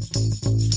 Thank you.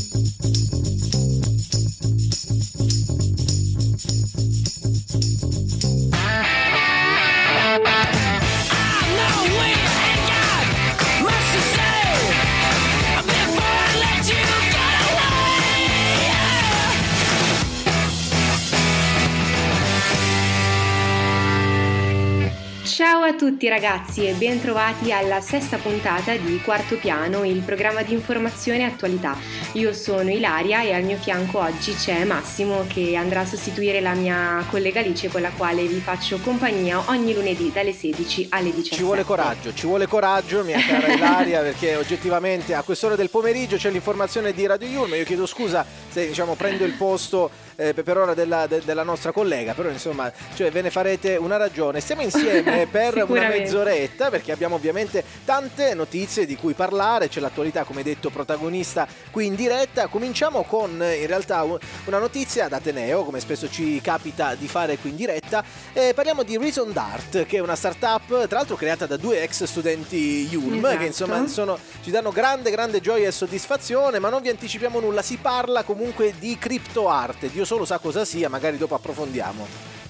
Tutti ragazzi e ben trovati alla sesta puntata di Quarto Piano, il programma di informazione e attualità. Io sono Ilaria e al mio fianco oggi c'è Massimo che andrà a sostituire la mia collega Alice con la quale vi faccio compagnia ogni lunedì dalle 16 alle 17. Ci vuole coraggio, ci vuole coraggio mia cara Ilaria perché oggettivamente a quest'ora del pomeriggio c'è l'informazione di Radio Yulm, io chiedo scusa se diciamo prendo il posto eh, per ora della, de, della, nostra collega, però insomma cioè, ve ne farete una ragione. Stiamo insieme per una mezz'oretta perché abbiamo ovviamente tante notizie di cui parlare, c'è l'attualità come detto protagonista qui in diretta. Cominciamo con in realtà una notizia da Ateneo, come spesso ci capita di fare qui in diretta. Eh, parliamo di Reason Dart, che è una startup tra l'altro creata da due ex studenti Yulm, esatto. che insomma sono, ci danno grande grande gioia e soddisfazione, ma non vi anticipiamo nulla, si parla comunque di crypto arte, di Solo sa cosa sia, magari dopo approfondiamo.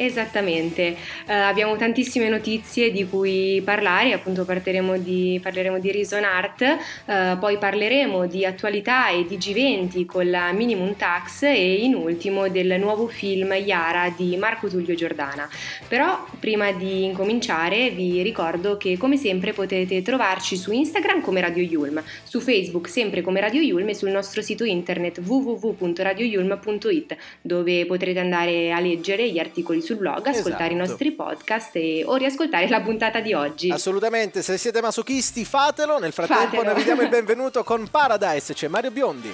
Esattamente, uh, abbiamo tantissime notizie di cui parlare, appunto di, parleremo di Reason Art, uh, poi parleremo di attualità e di G20 con la Minimum Tax e in ultimo del nuovo film Yara di Marco Tullio Giordana. Però prima di incominciare vi ricordo che come sempre potete trovarci su Instagram come Radio Yulm, su Facebook sempre come Radio Yulm e sul nostro sito internet www.radioyulm.it dove potrete andare a leggere gli articoli sul blog, ascoltare esatto. i nostri podcast e, o riascoltare la puntata di oggi. Assolutamente, se siete masochisti fatelo, nel frattempo Fatelo. noi vi diamo il benvenuto con Paradise, c'è Mario Biondi.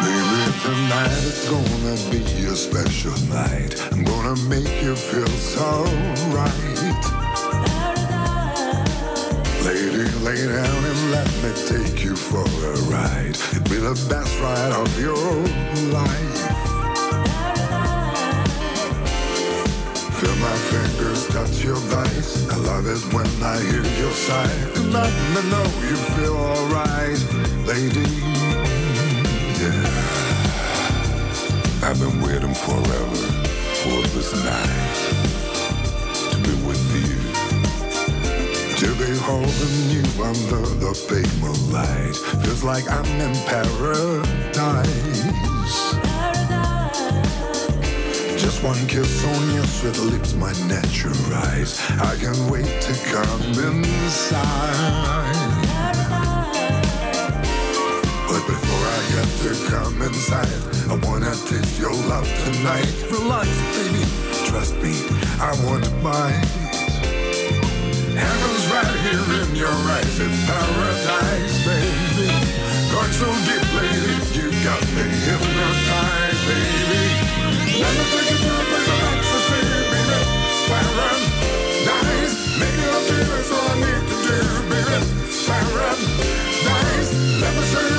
Baby, tonight it's gonna be a special night. I'm gonna make you feel so right. Lady, lay down and let me take you for a ride. It'll be the best ride of your life. Feel my fingers touch your vice. I love it when I hear your sigh. And let me know you feel alright, lady. Yeah. I've been waiting forever for this night to be with you. To be holding you under the big moonlight. Feels like I'm in paradise. One kiss on your sweet lips might naturalize. I can't wait to come inside. But before I get to come inside, I wanna taste your love tonight. Relax, baby, trust me, I want to bite. Heaven's right here in your eyes, it's paradise, baby. Going so deep, lady, you got me hypnotized, making love to you is all I need to do, baby. Paradise, let me show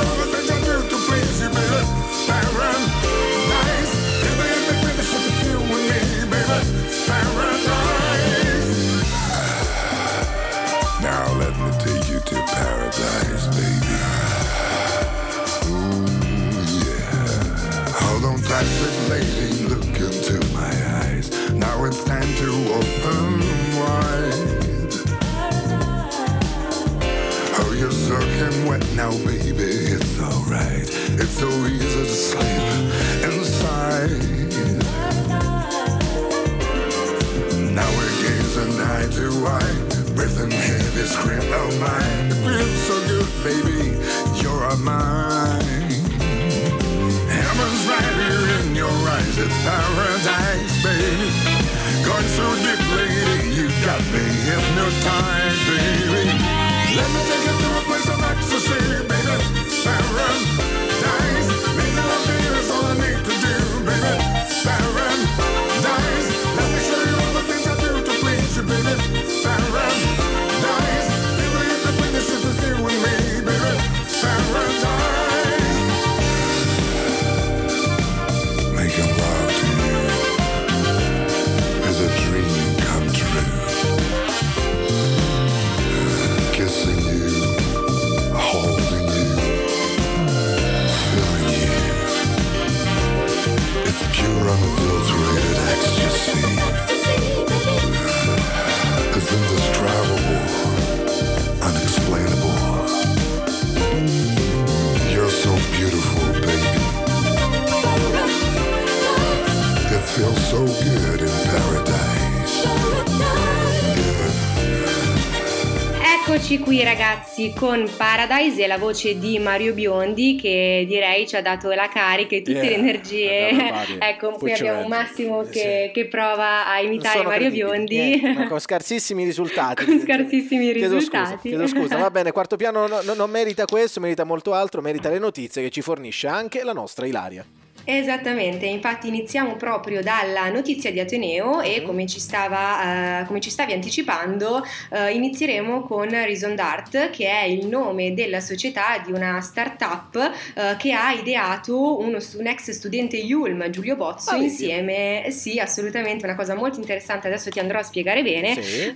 Hold on tight, sweet lady now it's time to open wide. Oh, you're soaking wet now, baby. It's alright. It's so easy to sleep inside. Now we're gazing eye to eye, breathing heavy, scream oh my. It feels so good, baby. You're mine. In your eyes. It's paradise, baby. Going so deep, lady, you got me hypnotized, baby. Eccoci qui ragazzi con Paradise e la voce di Mario Biondi che direi ci ha dato la carica e tutte yeah, le energie. ecco, qui abbiamo un Massimo che, sì. che, prova a imitare Mario Biondi. Niente, con scarsissimi risultati. con scarsissimi chiedo risultati. Scusa, chiedo scusa, va bene, quarto piano no, no, non merita questo, merita molto altro, merita le notizie che ci fornisce anche la nostra Ilaria. Esattamente, infatti iniziamo proprio dalla notizia di Ateneo e come ci, stava, uh, come ci stavi anticipando uh, inizieremo con Reason Dart che è il nome della società di una startup uh, che ha ideato uno, un ex studente Yulm, Giulio Bozzo, ah, insieme, sì assolutamente una cosa molto interessante, adesso ti andrò a spiegare bene, sì.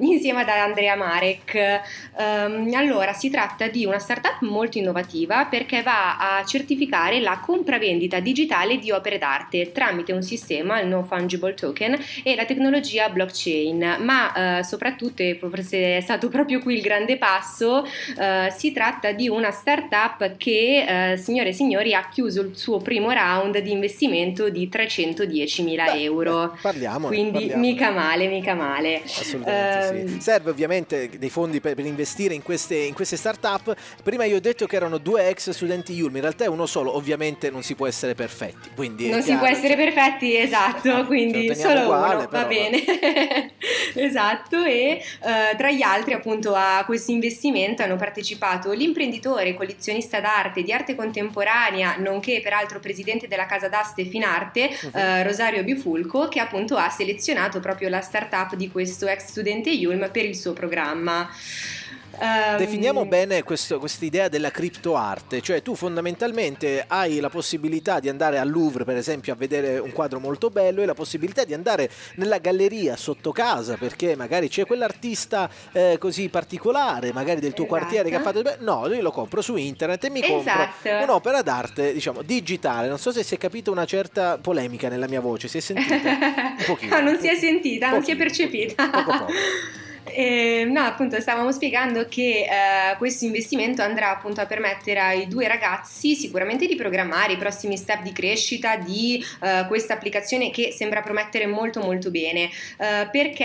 insieme ad Andrea Marek. Um, allora si tratta di una startup molto innovativa perché va a certificare la compravendita di digitale di opere d'arte tramite un sistema, il No Fungible Token, e la tecnologia blockchain, ma eh, soprattutto, e forse è stato proprio qui il grande passo, eh, si tratta di una startup che, eh, signore e signori, ha chiuso il suo primo round di investimento di 310 mila euro. Parliamo. Quindi parliamo. mica male, mica male. Assolutamente sì. Ehm, Serve ovviamente dei fondi per, per investire in queste, in queste start-up. Prima io ho detto che erano due ex studenti Yulm, in realtà è uno solo, ovviamente non si può essere perfetti. Quindi non si può essere perfetti, esatto, ah, quindi solo uguale, uno, va bene. esatto, e uh, tra gli altri appunto a questo investimento hanno partecipato l'imprenditore collezionista d'arte di arte contemporanea, nonché peraltro presidente della casa d'aste Finarte, uh-huh. uh, Rosario Bifulco, che appunto ha selezionato proprio la startup di questo ex studente Yulm per il suo programma. Um, Definiamo bene questa idea della criptoarte, cioè tu fondamentalmente hai la possibilità di andare al Louvre per esempio a vedere un quadro molto bello e la possibilità di andare nella galleria sotto casa perché magari c'è quell'artista eh, così particolare, magari del tuo esatto. quartiere che ha fatto... No, io lo compro su internet e mi esatto. compro un'opera d'arte diciamo digitale, non so se si è capita una certa polemica nella mia voce, si è sentita? Un pochino. no, non si è sentita, non si è percepita. Poco poco. Eh, no, appunto, stavamo spiegando che eh, questo investimento andrà appunto a permettere ai due ragazzi sicuramente di programmare i prossimi step di crescita di eh, questa applicazione che sembra promettere molto molto bene, eh, perché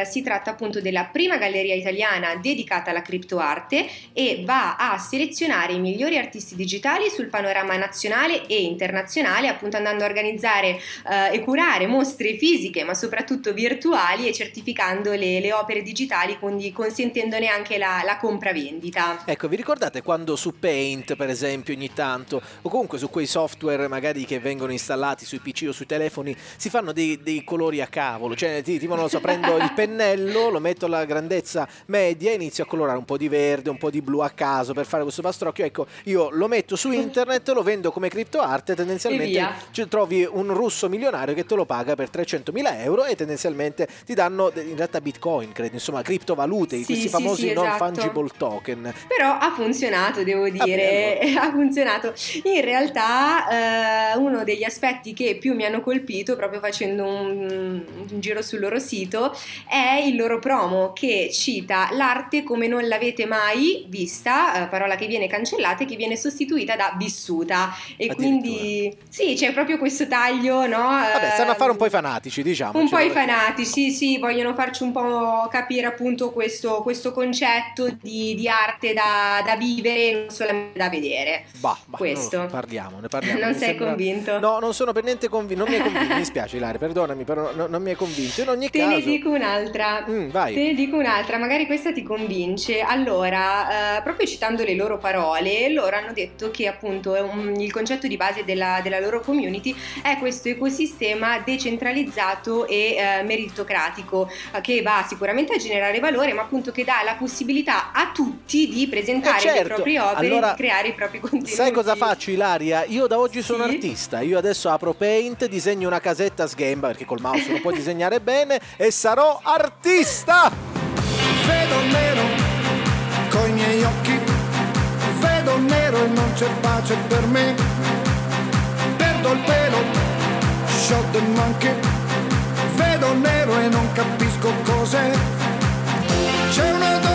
eh, si tratta appunto della prima galleria italiana dedicata alla criptoarte e va a selezionare i migliori artisti digitali sul panorama nazionale e internazionale, appunto andando a organizzare eh, e curare mostre fisiche, ma soprattutto virtuali e certificando le, le opere digitali quindi consentendone anche la, la compravendita. Ecco, vi ricordate quando su Paint, per esempio, ogni tanto, o comunque su quei software magari che vengono installati sui PC o sui telefoni, si fanno dei, dei colori a cavolo, cioè tipo non so, prendo il pennello, lo metto alla grandezza media e inizio a colorare un po' di verde, un po' di blu a caso per fare questo pastrocchio. Ecco, io lo metto su internet, lo vendo come criptoarte, tendenzialmente cioè, trovi un russo milionario che te lo paga per 300.000 euro e tendenzialmente ti danno in realtà bitcoin, credo insomma criptovalute, sì, questi sì, famosi sì, non esatto. fungible token. Però ha funzionato, devo dire, ha funzionato. In realtà eh, uno degli aspetti che più mi hanno colpito, proprio facendo un, un giro sul loro sito, è il loro promo che cita l'arte come non l'avete mai vista, eh, parola che viene cancellata e che viene sostituita da vissuta. E quindi sì, c'è proprio questo taglio, no? Vabbè, stanno a fare un po' i fanatici, diciamo. Un po' i fanatici, sì, vogliono farci un po' capire capire appunto questo, questo concetto di, di arte da, da, vivere, non solamente da vedere. Bah, bah questo. No, parliamo, ne parliamo. non mi sei sembra... convinto? No, non sono per niente convinto, non mi è convinto, mi spiace Ilaria, perdonami, però no, non mi è convinto. In ogni Te caso... ne dico un'altra. Mm, vai. Te ne dico un'altra, magari questa ti convince. Allora, eh, proprio citando le loro parole, loro hanno detto che appunto un, il concetto di base della, della, loro community è questo ecosistema decentralizzato e eh, meritocratico che va sicuramente a generare valore, ma appunto che dà la possibilità a tutti di presentare eh certo. le proprie opere allora, e di creare i propri contenuti. Sai cosa faccio, Ilaria? Io da oggi sono sì. artista. Io adesso apro Paint, disegno una casetta a sghemba perché col mouse non puoi disegnare bene e sarò artista! Vedo nero coi miei occhi, vedo nero e non c'è pace per me. Perdo il pelo, shot the monkey, vedo nero e non capisco cos'è c'è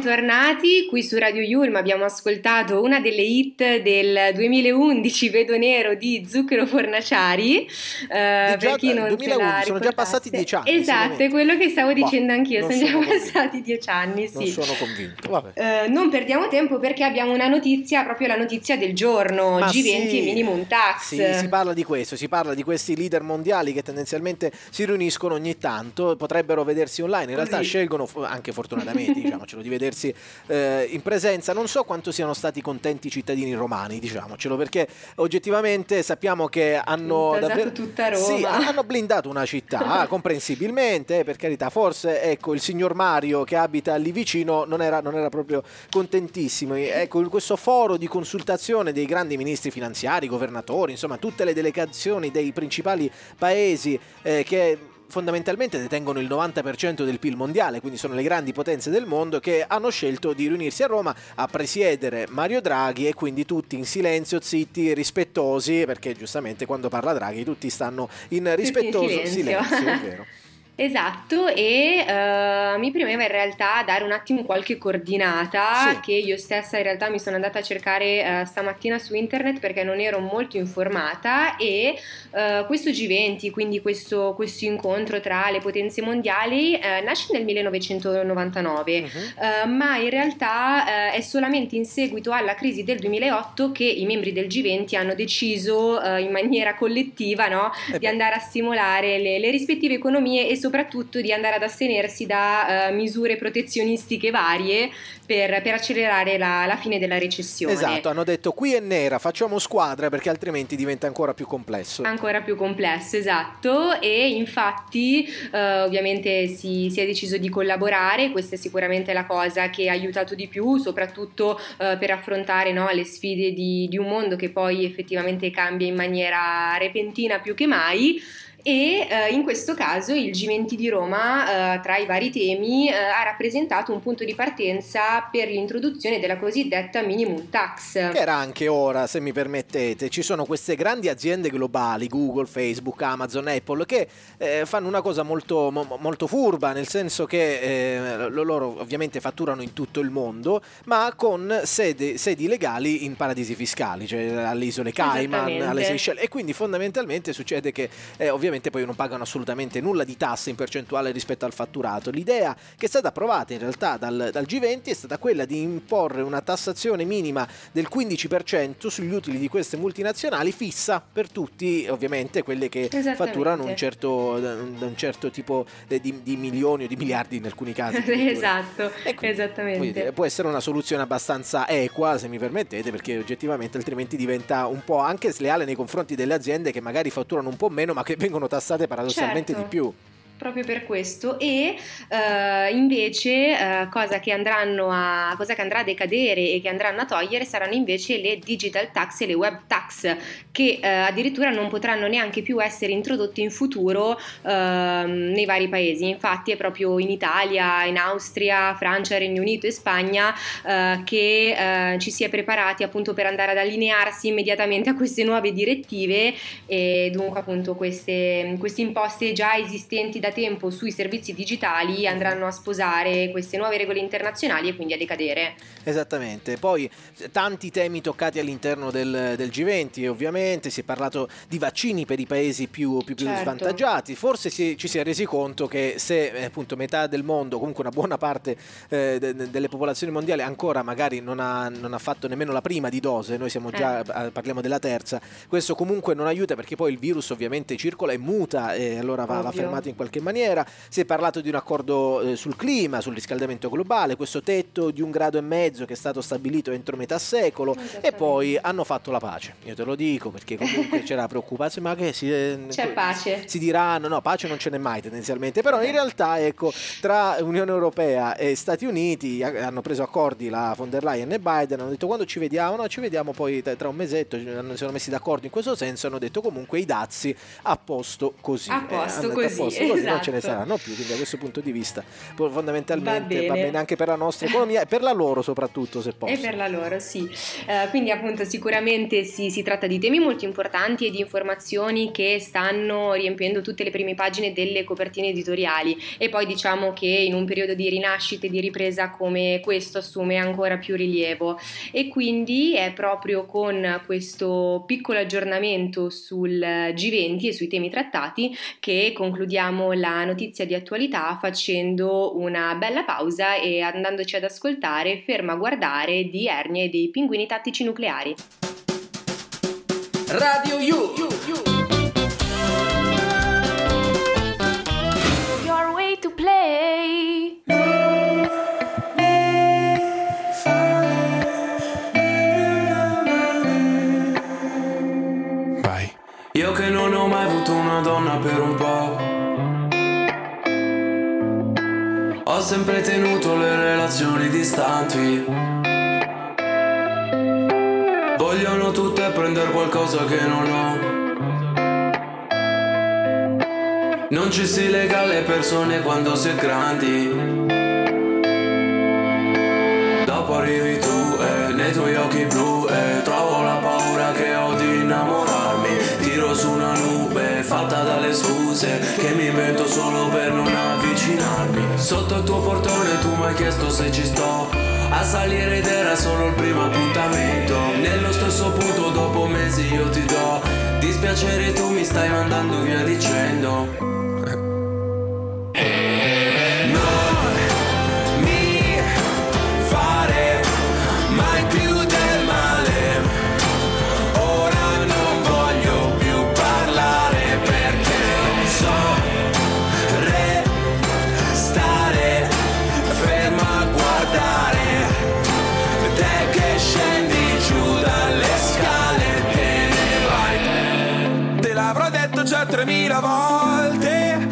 ragazzi, qui su Radio Yulm. Abbiamo ascoltato una delle hit del 2011, Vedo Nero di Zucchero Fornaciari. Eh, Di già- per chi non 2011, se la sono già passati dieci anni, Esatto, è quello che stavo dicendo anch'io, non sono già sono convinto. passati dieci anni, Non sì. sono convinto. Vabbè. Eh, non perdiamo tempo perché abbiamo una notizia, proprio la notizia del giorno, Ma G20 sì. e minimum tax. Sì, si parla di questo, si parla di questi leader mondiali che tendenzialmente si riuniscono ogni tanto, potrebbero vedersi online, in realtà Così. scelgono anche fortunatamente diciamocelo, di vedersi eh, in presenza, non so quanto siano stati contenti i cittadini romani, diciamocelo, perché oggettivamente sappiamo che hanno davvero tutta Roma. Sì, hanno blindato una città, comprensibilmente, eh, per carità, forse ecco il signor Mario che abita lì vicino non era, non era proprio contentissimo. Ecco, questo foro di consultazione dei grandi ministri finanziari, governatori, insomma, tutte le delegazioni dei principali paesi eh, che fondamentalmente detengono il 90% del PIL mondiale, quindi sono le grandi potenze del mondo che hanno scelto di riunirsi a Roma a presiedere Mario Draghi e quindi tutti in silenzio, zitti, rispettosi, perché giustamente quando parla Draghi tutti stanno in rispettoso silenzio. silenzio, vero. Esatto, e eh, mi premeva in realtà dare un attimo qualche coordinata Sì. che io stessa in realtà mi sono andata a cercare eh, stamattina su internet perché non ero molto informata e eh, questo G20, quindi questo, questo incontro tra le potenze mondiali, nasce nel 1999. Mhm. Eh, ma in realtà è solamente in seguito alla crisi del 2008 che i membri del G20 hanno deciso in maniera collettiva no, di andare a stimolare le, le rispettive economie e soprattutto di andare ad astenersi da eh, misure protezionistiche varie per, per accelerare la, la fine della recessione. Esatto, hanno detto qui è nera, facciamo squadra perché altrimenti diventa ancora più complesso. Ancora più complesso, esatto, e infatti eh, ovviamente si, si è deciso di collaborare, questa è sicuramente la cosa che ha aiutato di più, soprattutto eh, per affrontare no, le sfide di, di un mondo che poi effettivamente cambia in maniera repentina più che mai. E eh, in questo caso il G20 di Roma, eh, tra i vari temi, eh, ha rappresentato un punto di partenza per l'introduzione della cosiddetta minimum tax. Che era anche ora, se mi permettete, ci sono queste grandi aziende globali, Google, Facebook, Amazon, Apple, che eh, fanno una cosa molto, mo- molto furba, nel senso che eh, lo- loro ovviamente fatturano in tutto il mondo, ma con sede- sedi legali in paradisi fiscali, cioè alle isole Cayman, alle Seychelles, e quindi fondamentalmente succede che eh, ovviamente poi non pagano assolutamente nulla di tasse in percentuale rispetto al fatturato. L'idea che è stata approvata in realtà dal, dal G20 è stata quella di imporre una tassazione minima del 15% sugli utili di queste multinazionali fissa per tutti, ovviamente quelle che fatturano un certo, un certo tipo eh, di, di milioni o di miliardi in alcuni casi. esatto, quindi, esattamente. dire, può essere una soluzione abbastanza equa, se mi permettete, perché oggettivamente altrimenti diventa un po' anche sleale nei confronti delle aziende che magari fatturano un po' meno, ma che vengono tassate paradossalmente Certo. di più. Proprio per questo. E uh, invece uh, cosa, che a, cosa, che andrà a decadere e che andranno a togliere saranno invece le digital tax e le web tax che uh, addirittura non potranno neanche più essere introdotte in futuro ehm, nei vari paesi. Infatti è proprio in Italia, in Austria, Francia, Regno Unito e Spagna che ci si è preparati appunto per andare ad allinearsi immediatamente a queste nuove direttive e dunque appunto queste, queste imposte già esistenti da tempo sui servizi digitali andranno a sposare queste nuove regole internazionali e quindi a decadere. Esattamente, poi tanti temi toccati all'interno del, del G20 ovviamente, si è parlato di vaccini per i paesi più, più, più certo. svantaggiati, forse si, ci si è resi conto che se eh, appunto metà del mondo, comunque una buona parte eh, de, delle popolazioni mondiali ancora magari non ha, non ha, fatto nemmeno la prima di dose, noi siamo già, eh. parliamo della terza, questo comunque non aiuta perché poi il virus ovviamente circola e muta e allora va, va fermato in qualche maniera. Si è parlato di un accordo eh, sul clima, sul riscaldamento globale, questo tetto di un grado e mezzo che è stato stabilito entro metà secolo e poi hanno fatto la pace. Io te lo dico perché comunque c'era preoccupazione, ma che si, eh, c'è pace. Si diranno, no, pace non ce n'è mai tendenzialmente, però in realtà ecco, tra Unione Europea e Stati Uniti hanno preso accordi la von der Leyen e Biden, hanno detto quando ci vediamo, no, ci vediamo poi tra un mesetto, si sono messi d'accordo in questo senso, hanno detto comunque i dazi a posto così. A posto eh, così, a posto così esatto. non ce ne esatto. saranno più, quindi da questo punto di vista fondamentalmente va bene, va bene anche per la nostra economia e per la loro soprattutto se posso. E per la loro sì, uh, quindi appunto sicuramente si, si, tratta di temi molto importanti e di informazioni che stanno riempiendo tutte le prime pagine delle copertine editoriali e poi diciamo che in un periodo di rinascita e di ripresa come questo assume ancora più rilievo e quindi è proprio con questo piccolo aggiornamento sul G20 e sui temi trattati che concludiamo la notizia di attualità facendo una bella pausa e andandoci ad ascoltare Ferma a guardare di Ernie e dei pinguini tattici nucleari. Radio U. Your way to play. Vai. Io che non ho mai avuto una donna per un po'. Ho sempre tenuto le relazioni distanti. Vogliono tutte prendere qualcosa che non ho. Non ci si lega alle persone quando si è grandi. Dopo arrivi tu e nei tuoi occhi blu e trovo dalle scuse che mi invento solo per non avvicinarmi. Sotto il tuo portone tu mi hai chiesto se ci sto a salire ed era solo il primo appuntamento. Nello stesso punto dopo mesi io ti do dispiacere tu mi stai mandando via dicendo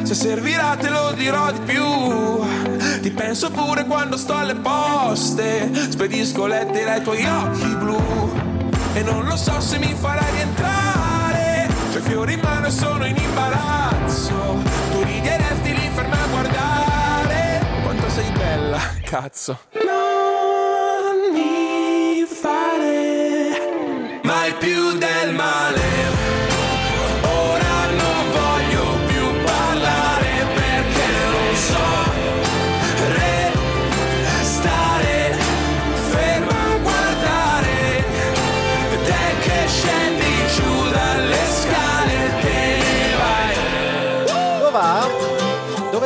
Se servirà te lo dirò di più. Ti penso pure quando sto alle poste. Spedisco lettere ai tuoi occhi blu. E non lo so se mi farai rientrare. C'ho fiori in mano e sono in imbarazzo. Tu rideresti lì ferma a guardare. Quanto sei bella, cazzo. Non mi fare Mai più del male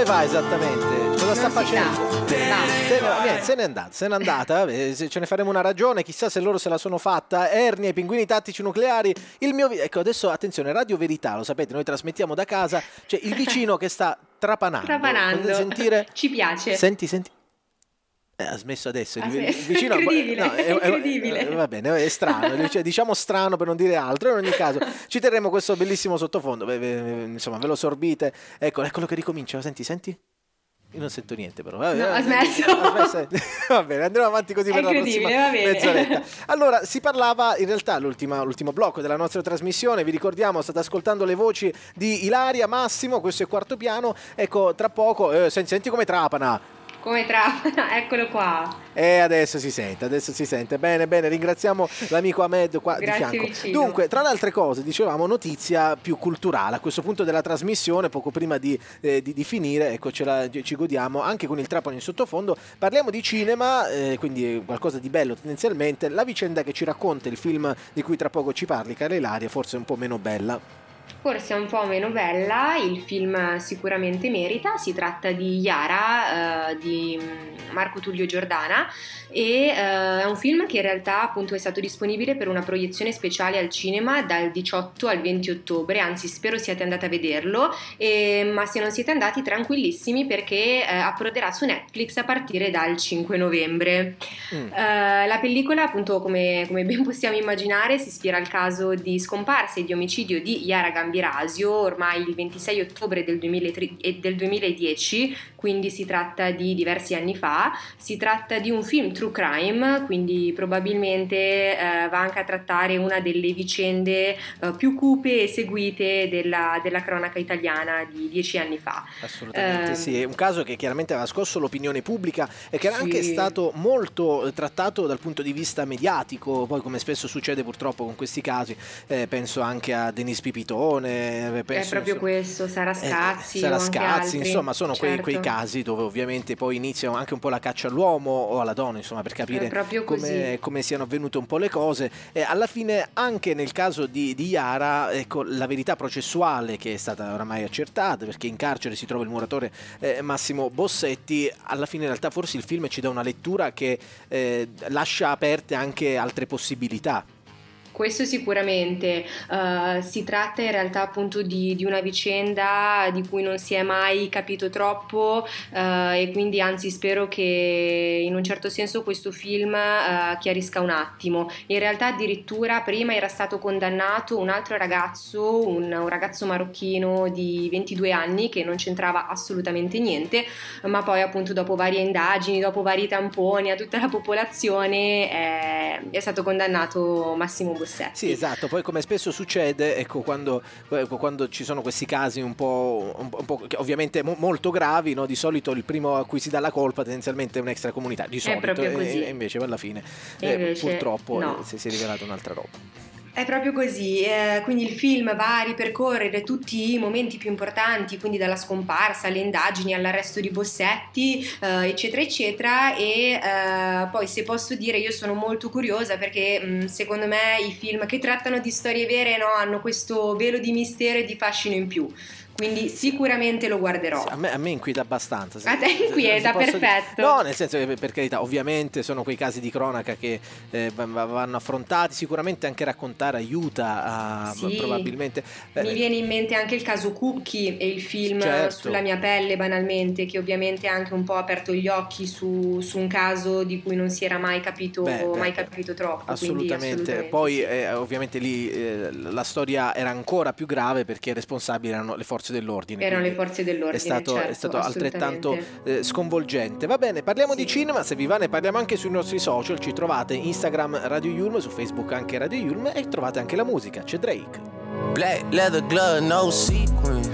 Dove va esattamente? Cosa sta facendo? Se, ne, se n'è andata, se n'è andata, ce ne faremo una ragione, chissà se loro se la sono fatta. Ernie, i pinguini tattici nucleari, il mio... Ecco, adesso attenzione, Radio Verità, lo sapete, noi trasmettiamo da casa, c'è il vicino che sta trapanando. Trapanando. Potete sentire? Ci piace. Senti, senti. Eh, ha smesso adesso. Ah, sì. vicino, Incredibile, no, è- è- incredibile. eh, va bene, è strano. cioè, diciamo strano per non dire altro. In ogni caso, ci terremo questo bellissimo sottofondo. ve- ve- insomma, ve lo sorbite. Ecco, eccolo che ricomincia. Senti, senti. Io non sento niente, però. Vabbè, No, ha smesso. Va bene, andremo avanti così È per la prossima mezz'oretta. Allora, si parlava in realtà l'ultimo blocco della nostra trasmissione. Vi ricordiamo, state ascoltando le voci di Ilaria, Massimo. Questo è quarto piano. Ecco, tra poco. eh, senti, senti come trapana. Come trapana, eccolo qua. E adesso si sente, adesso si sente. Bene, bene, ringraziamo l'amico Ahmed qua Grazie, di fianco. vicino. Dunque, tra le altre cose, dicevamo notizia più culturale. A questo punto della trasmissione, poco prima di, eh, di- di finire, ecco, ce la- ci godiamo anche con il trapano in sottofondo. Parliamo di cinema, eh, quindi qualcosa di bello tendenzialmente. La vicenda che ci racconta il film di cui tra poco ci parli, cara Ilaria, forse un po' meno bella. Forse è un po' meno bella, il film sicuramente merita, si tratta di Yara eh, di mm, Marco Tullio Giordana e eh, è un film che in realtà appunto è stato disponibile per una proiezione speciale al cinema dal 18 al 20 ottobre, anzi spero siate andati a vederlo, e- ma se non siete andati tranquillissimi perché eh, approderà su Netflix a partire dal 5 novembre. Mm. Eh, la pellicola, appunto, come, come ben possiamo immaginare, si ispira al caso di scomparsa e di omicidio di Yara Gambirasio, ormai il 26 ottobre del, 2003 e del 2010, quindi si tratta di diversi anni fa. Si tratta di un film true crime, quindi probabilmente eh, va anche a trattare una delle vicende eh, più cupe e seguite della, della cronaca italiana di dieci anni fa. Assolutamente Ehm, sì, è un caso che chiaramente aveva scosso l'opinione pubblica e che era Sì. anche stato molto eh, trattato dal punto di vista mediatico, poi come spesso succede purtroppo con questi casi, eh, penso anche a Denis Pipitone, eh, penso, è proprio insomma, questo, Sara eh, Scazzi, o anche Scazzi, insomma sono quei, Certo. quei casi dove ovviamente poi iniziano anche un po' la caccia all'uomo o alla donna, insomma per capire come, come siano avvenute un po' le cose. E alla fine anche nel caso di, di Yara, ecco, la verità processuale che è stata oramai accertata, perché in carcere si trova il muratore eh, Massimo Bossetti, alla fine in realtà forse il film ci dà una lettura che eh, lascia aperte anche altre possibilità. Questo sicuramente, Eh, si tratta in realtà appunto di, di una vicenda di cui non si è mai capito troppo eh, e quindi anzi spero che in un certo senso questo film eh, chiarisca un attimo. In realtà addirittura prima era stato condannato un altro ragazzo, un, un ragazzo marocchino di 22 anni che non c'entrava assolutamente niente, ma poi appunto dopo varie indagini, dopo vari tamponi a tutta la popolazione è, è stato condannato Massimo Bossetti. Sì, esatto, poi come spesso succede, ecco, quando, ecco, quando ci sono questi casi un po', un po', un po' ovviamente mo- molto gravi, no? di solito il primo a cui si dà la colpa tendenzialmente è un'extracomunità, di solito, e- e invece alla fine eh, invece purtroppo no. eh, si si è rivelata un'altra roba. È proprio così, eh, quindi il film va a ripercorrere tutti i momenti più importanti, quindi dalla scomparsa alle indagini, all'arresto di Bossetti, eh, eccetera, eccetera. E eh, poi, se posso dire, io sono molto curiosa perché mh, secondo me i film che trattano di storie vere no, hanno questo velo di mistero e di fascino in più. Quindi sicuramente lo guarderò. A, me, a me inquieta abbastanza. se- A te se- inquieta, se dire. perfetto. No, nel senso che per carità, ovviamente sono quei casi di cronaca che eh, va- va- vanno affrontati, sicuramente anche raccontare aiuta a Sì. probabilmente... eh, Mi viene in mente anche il caso Cookie e il film Certo. sulla mia pelle, banalmente, che ovviamente ha anche un po' aperto gli occhi su, su un caso di cui non si era mai capito, Beh, beh, mai capito troppo. quindi Assolutamente. assolutamente Poi sì. eh, ovviamente lì eh, la storia era ancora più grave perché responsabili erano le forze dell'ordine. erano le forze dell'ordine. È stato, certo, è stato altrettanto eh, sconvolgente. Va bene, parliamo di Sì. cinema. Se vi va, ne parliamo anche sui nostri social. Ci trovate Instagram Radio Yulm, su Facebook anche Radio Yulm e trovate anche la musica. C'è Drake. Black leather glove, no sequins.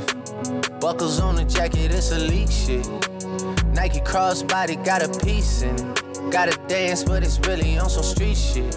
Buckles on the jacket, it's elite shit. Nike crossbody got a piece in it. Gotta dance, but it's really on some street shit.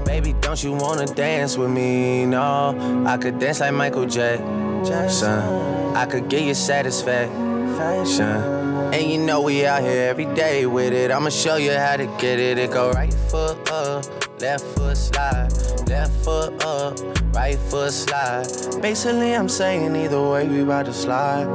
Baby, don't you wanna dance with me? No, I could dance like Michael Jackson. I could get you satisfaction. And you know we out here every day with it. I'ma show you how to get it. It go right foot up, left foot slide, left foot up, right foot slide. Basically, I'm saying either way we about to slide.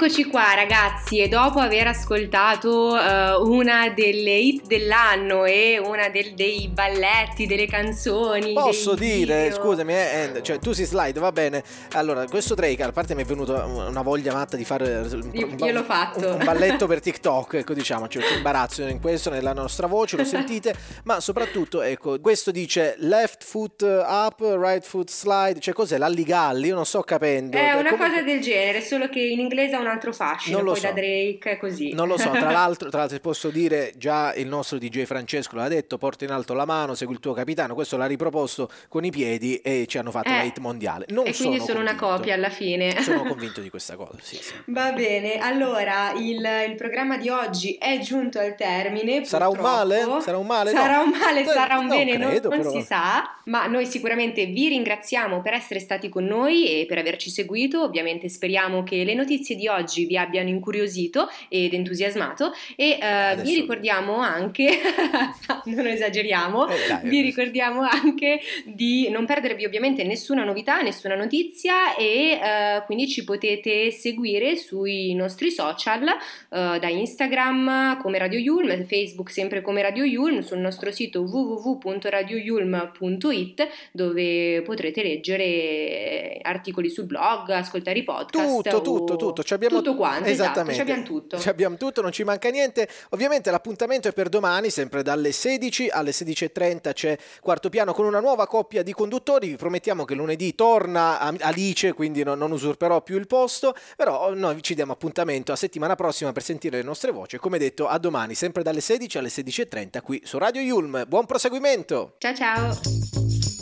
Eccoci qua ragazzi e dopo aver ascoltato uh, una delle hit dell'anno e una del, dei balletti, delle canzoni. Posso dire, video. scusami, eh, eh, cioè tu si slide, va bene. Allora, questo Drake, a parte mi è venuta una voglia matta di fare un, Io- io l'ho fatto. un balletto per TikTok, ecco diciamo, c'è un imbarazzo in questo nella nostra voce, lo sentite, ma soprattutto, ecco, questo dice left foot up, right foot slide, cioè cos'è l'alligalli? Io non sto capendo. È Eh, una comunque- cosa del genere, solo che in inglese ha un altro fascino, Non poi so. da Drake così. Non lo so, tra l'altro, tra l'altro posso dire, già il nostro DJ Francesco l'ha detto, porta in alto la mano, segui il tuo capitano, questo l'ha riproposto con i piedi e ci hanno fatto Eh, una hit mondiale. Non e quindi sono una convinto. copia alla fine. Sono convinto di questa cosa, sì, sì. Va bene, allora il, il programma di oggi è giunto al termine. Sarà un male? Sarà un male? No. Sarà un male, Eh, sarà un non bene, non- credo, non, però. si sa. Ma noi sicuramente vi ringraziamo per essere stati con noi e per averci seguito. Ovviamente speriamo che le notizie di oggi vi abbiano incuriosito ed entusiasmato. E Adesso- vi ricordiamo anche, non esageriamo, Eh, dai, vi ricordiamo anche di non perdervi ovviamente nessuna novità, nessuna notizia e eh, quindi ci potete seguire sui nostri social, eh, da Instagram come Radio Yulm, Facebook sempre come Radio Yulm, sul nostro sito www.radioyulm.it dove potrete leggere articoli sul blog, ascoltare i podcast. Tutto, o- tutto, tutto. Ci abbiamo tutto quanto, Esattamente. esatto, abbiamo tutto. Ci abbiamo tutto, non ci manca niente. Ovviamente l'appuntamento è per domani, sempre dalle 16 alle 16.30 c'è Quarto Piano con una nuova coppia di conduttori. Vi promettiamo che lunedì torna Alice, quindi non, non usurperò più il posto, però noi ci diamo appuntamento a settimana prossima per sentire le nostre voci. Come detto, a domani, sempre dalle 16 alle 16.30 qui su Radio Yulm. Buon proseguimento! Ciao ciao!